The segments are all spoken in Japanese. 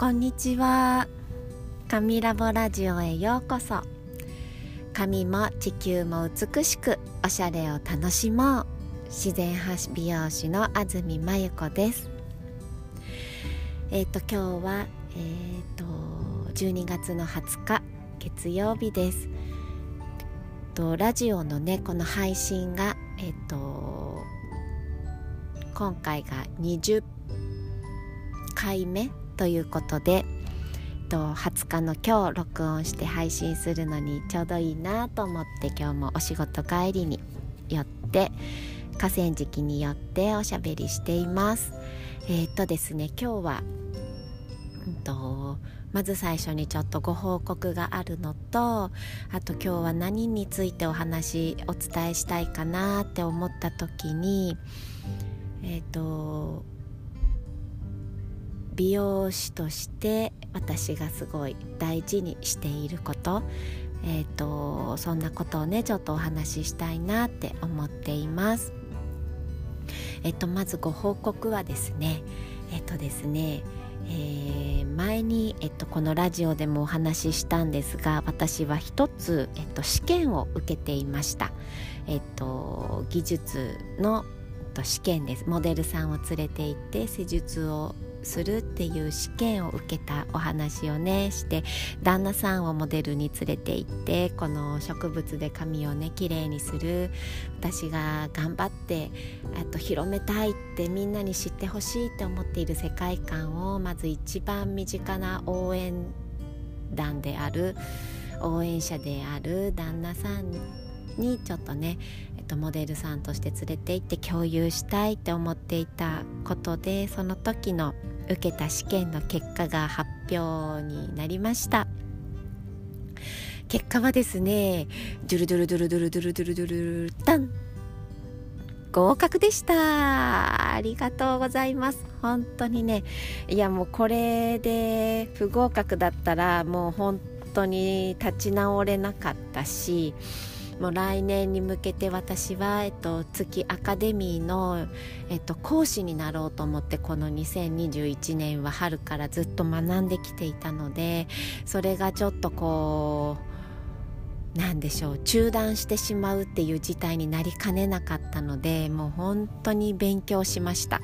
こんにちは。神ラボラジオへようこそ。髪も地球も美しくおしゃれを楽しもう。自然派美容師の安住真由子です。えっ、ー、と今日はえっ、ー、と12月の20日月曜日です。とラジオのねこの配信がえっ、ー、と今回が20回目ということでと20日の今日録音して配信するのにちょうどいいなと思って今日もお仕事帰りに寄って河川敷に寄っておしゃべりしています。えー、っとですね今日は、うんと、まず最初にちょっとご報告があるのとあと今日は何についてお話お伝えしたいかなって思った時にえっ、と美容師として私がすごい大事にしていること。えーと、そんなことをねちょっとお話ししたいなって思っています。えっ、とまずご報告はですねえっ、とですねえー、前に、えっと、このラジオでもお話ししたんですが私は一つ、えっと、試験を受けていました、えっと、技術の、えっと、試験です。モデルさんを連れて行って施術をするっていう試験を受けたお話をねして旦那さんをモデルに連れて行ってこの植物で髪をねきれいにする。私が頑張ってあと広めたいってみんなに知ってほしいって思っている世界観をまず一番身近な応援団である応援者である旦那さんにちょっとね、えっと、モデルさんとして連れて行って共有したいって思っていたことでその時の受けた試験の結果が発表になりました。結果はですねドゥルドゥルドゥルドゥルドゥルドゥルドゥルタン合格でしたありがとうございます本当にねいやもうこれで不合格だったらもう本当に立ち直れなかったしもう来年に向けて私は、えっと、月アカデミーの、えっと、講師になろうと思ってこの2021年は春からずっと学んできていたのでそれがちょっとこうなんでしょう中断してしまうっていう事態になりかねなかったのでもう本当に勉強しました。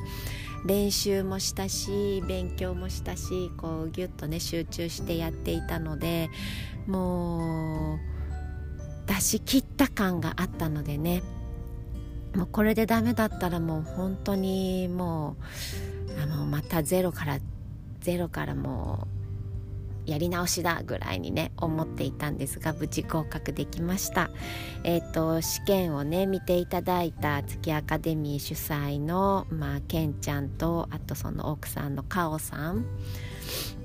練習もしたし勉強もしたしこうギュッとね集中してやっていたのでもう出し切った感があったのでね。もうこれでダメだったらもう本当にもうあのまたゼロからゼロからもうやり直しだぐらいにね思っていたんですが無事合格できました。えっ、ー、と試験をね見ていただいた月アカデミー主催のまあケンちゃんとあとその奥さんのカオさん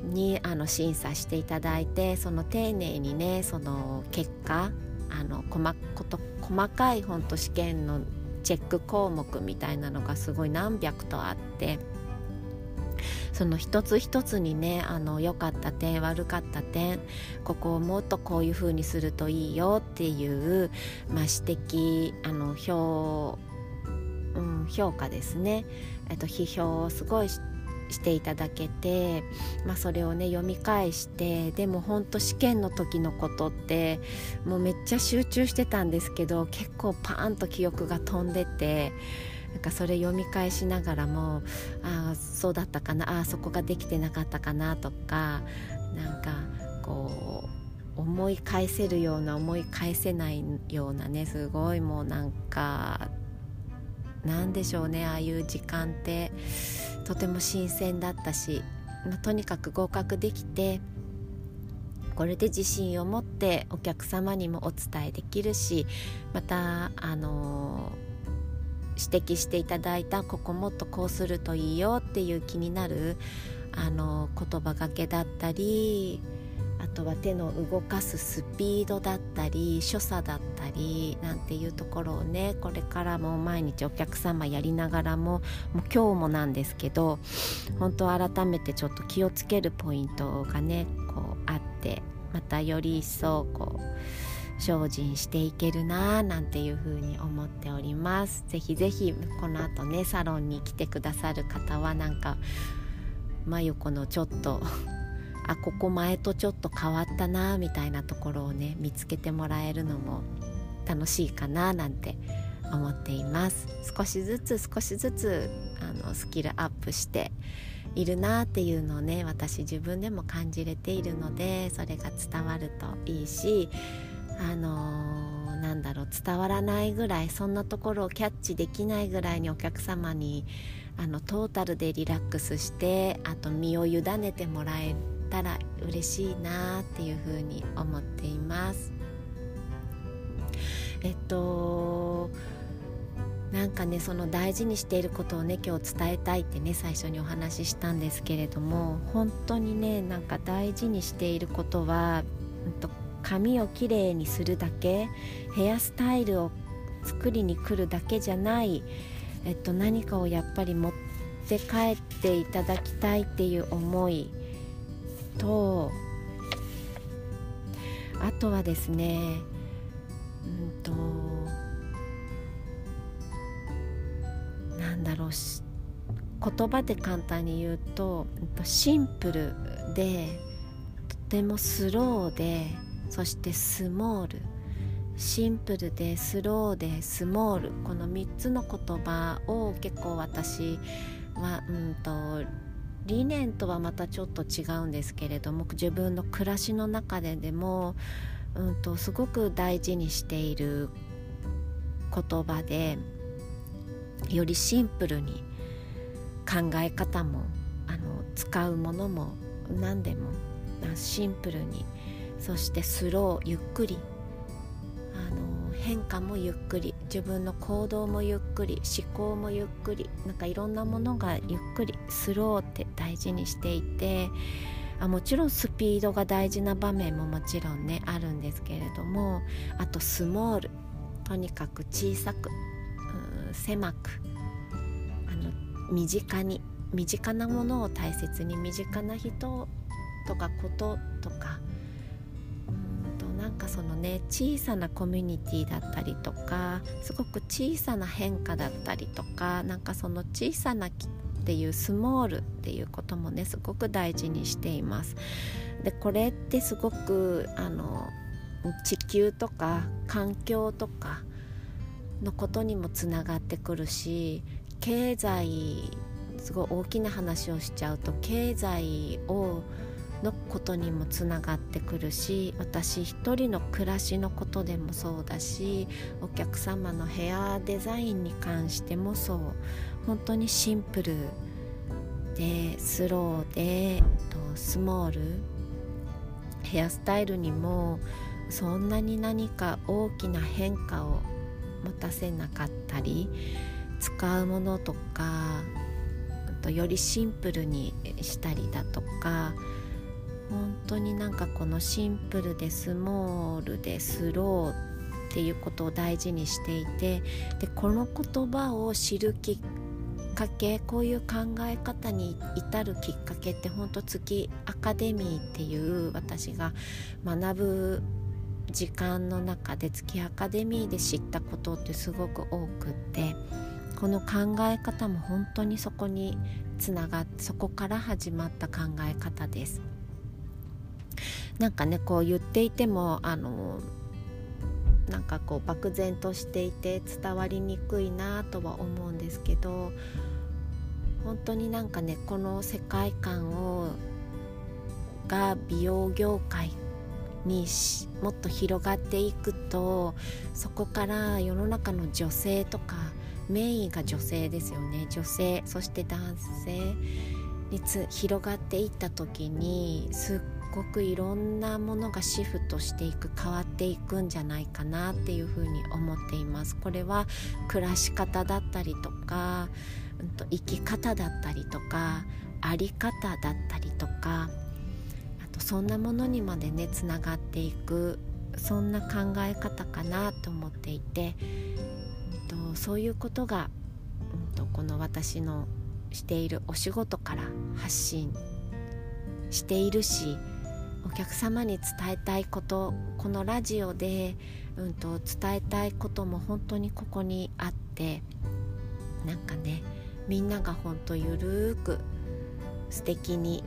にあの審査していただいてその丁寧にねその結果あの細こと細かい本当試験のチェック項目みたいなのがすごい何百とあってその一つ一つにねあの良かった点悪かった点ここをもっとこういう風にするといいよっていう、まあ、指摘あの評,、うん、評価ですね、えっと、批評をすごいしてしていただけて、まあ、それをね読み返してでも本当試験の時のことってもうめっちゃ集中してたんですけど結構パーンと記憶が飛んでて。なんかそれ読み返しながらもああそうだったかなああそこができてなかったかなとかなんかこう思い返せるような思い返せないようなねすごいもうなんかなんでしょうねああいう時間ってとても新鮮だったし、まあ、とにかく合格できてこれで自信を持ってお客様にもお伝えできるしまたあの指摘していただいたここもっとこうするといいよっていう気になるあの言葉がけだったりあとは手の動かすスピードだったり所作だったりなんていうところをねこれからも毎日お客様やりながらももう今日もなんですけど本当改めてちょっと気をつけるポイントがねこうあってまたより一層こう精進していけるなぁなんていう風に思っております。ぜひぜひこの後ねサロンに来てくださる方はなんか真由子のちょっとあここ前とちょっと変わったなみたいなところをね見つけてもらえるのも楽しいかななんて思っています。少しずつ少しずつあのスキルアップしているなっていうのをね私自分でも感じれているのでそれが伝わるといいしあのー、なんだろう伝わらないぐらいそんなところをキャッチできないぐらいにお客様にあのトータルでリラックスしてあと身を委ねてもらえたら嬉しいなっていうふうに思っています。えっとなんかねその大事にしていることをね今日伝えたいってね最初にお話ししたんですけれども本当にねなんか大事にしていることは、うんと、髪をきれいにするだけヘアスタイルを作りに来るだけじゃない、えっと、何かをやっぱり持って帰っていただきたいっていう思いとあとはですねうんとなんだろう言葉で簡単に言うとシンプルでとてもスローでそしてスモール。シンプルでスローでスモール。この3つの言葉を結構私はうんと理念とはまたちょっと違うんですけれども自分の暮らしの中ででも、うんと、すごく大事にしている言葉でよりシンプルに考え方もあの使うものも何でもシンプルにそしてスローゆっくり変化もゆっくり自分の行動もゆっくり思考もゆっくりなんかいろんなものがゆっくりスローって大事にしていてあもちろんスピードが大事な場面ももちろんねあるんですけれどもあとスモールとにかく小さく狭くあの身近に身近なものを大切に身近な人とかこととかなんかそのね小さなコミュニティだったりとかすごく小さな変化だったりとかなんかその小さなっていうスモールっていうこともねすごく大事にしています。でこれってすごくあの地球とか環境とかのことにもつながってくるし経済すごい大きな話をしちゃうと経済をのことにもつながってくるし私一人の暮らしのことでもそうだしお客様のヘアデザインに関してもそう。本当にシンプルでスローでとスモール。ヘアスタイルにもそんなに何か大きな変化を持たせなかったり使うものとかとよりシンプルにしたりだとか本当になんかこのシンプルでスモールでスローっていうことを大事にしていてでこの言葉を知るきっかけこういう考え方に至るきっかけって本当月アカデミーっていう私が学ぶ時間の中で月アカデミーで知ったことってすごく多くってこの考え方も本当にそこにつながってそこから始まった考え方です。なんかねこう言っていてもあのなんかこう漠然としていて伝わりにくいなとは思うんですけど本当になんかねこの世界観をが美容業界にもっと広がっていくとそこから世の中の女性とかメインが女性ですよね。女性そして男性に広がっていった時にすっごくいろんなものがシフトしていく変わっていくんじゃないかなっていうふうに思っています。これは暮らし方だったりとか、うん、と生き方だったりとかあり方だったりとかあとそんなものにまでねつながっていくそんな考え方かなと思っていて、うん、とそういうことが、うん、とこの私のしているお仕事から発信しているしお客様に伝えたいことこのラジオで、うんと、伝えたいことも本当にここにあってなんかねみんなが本当ゆるーく素敵に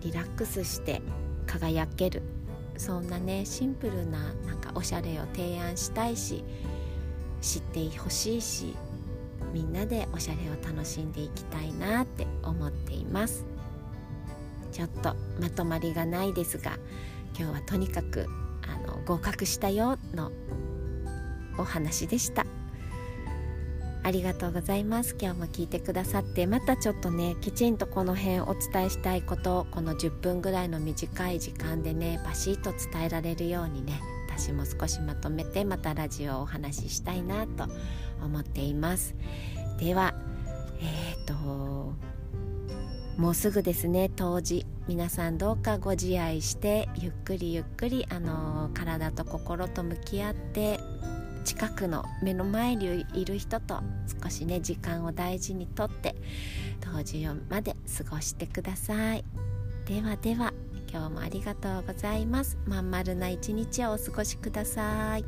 リラックスして輝ける。そんなねシンプルななんかおしゃれを提案したいし知ってほしいしみんなでおしゃれを楽しんでいきたいなって思っています。ちょっとまとまりがないですが今日はとにかくあの合格したよのお話でした。ありがとうございます。今日も聞いてくださってまたちょっとねきちんとこの辺お伝えしたいことこの10分ぐらいの短い時間でねバシッと伝えられるようにね私も少しまとめてまたラジオをお話ししたいなと思っています。ではえっ、ともうすぐですね当時。皆さんどうかご自愛してゆっくりゆっくりあの体と心と向き合って近くの目の前にいる人と少しね時間を大事にとって当時まで過ごしてください。ではでは今日もありがとうございます。まん丸な一日をお過ごしください。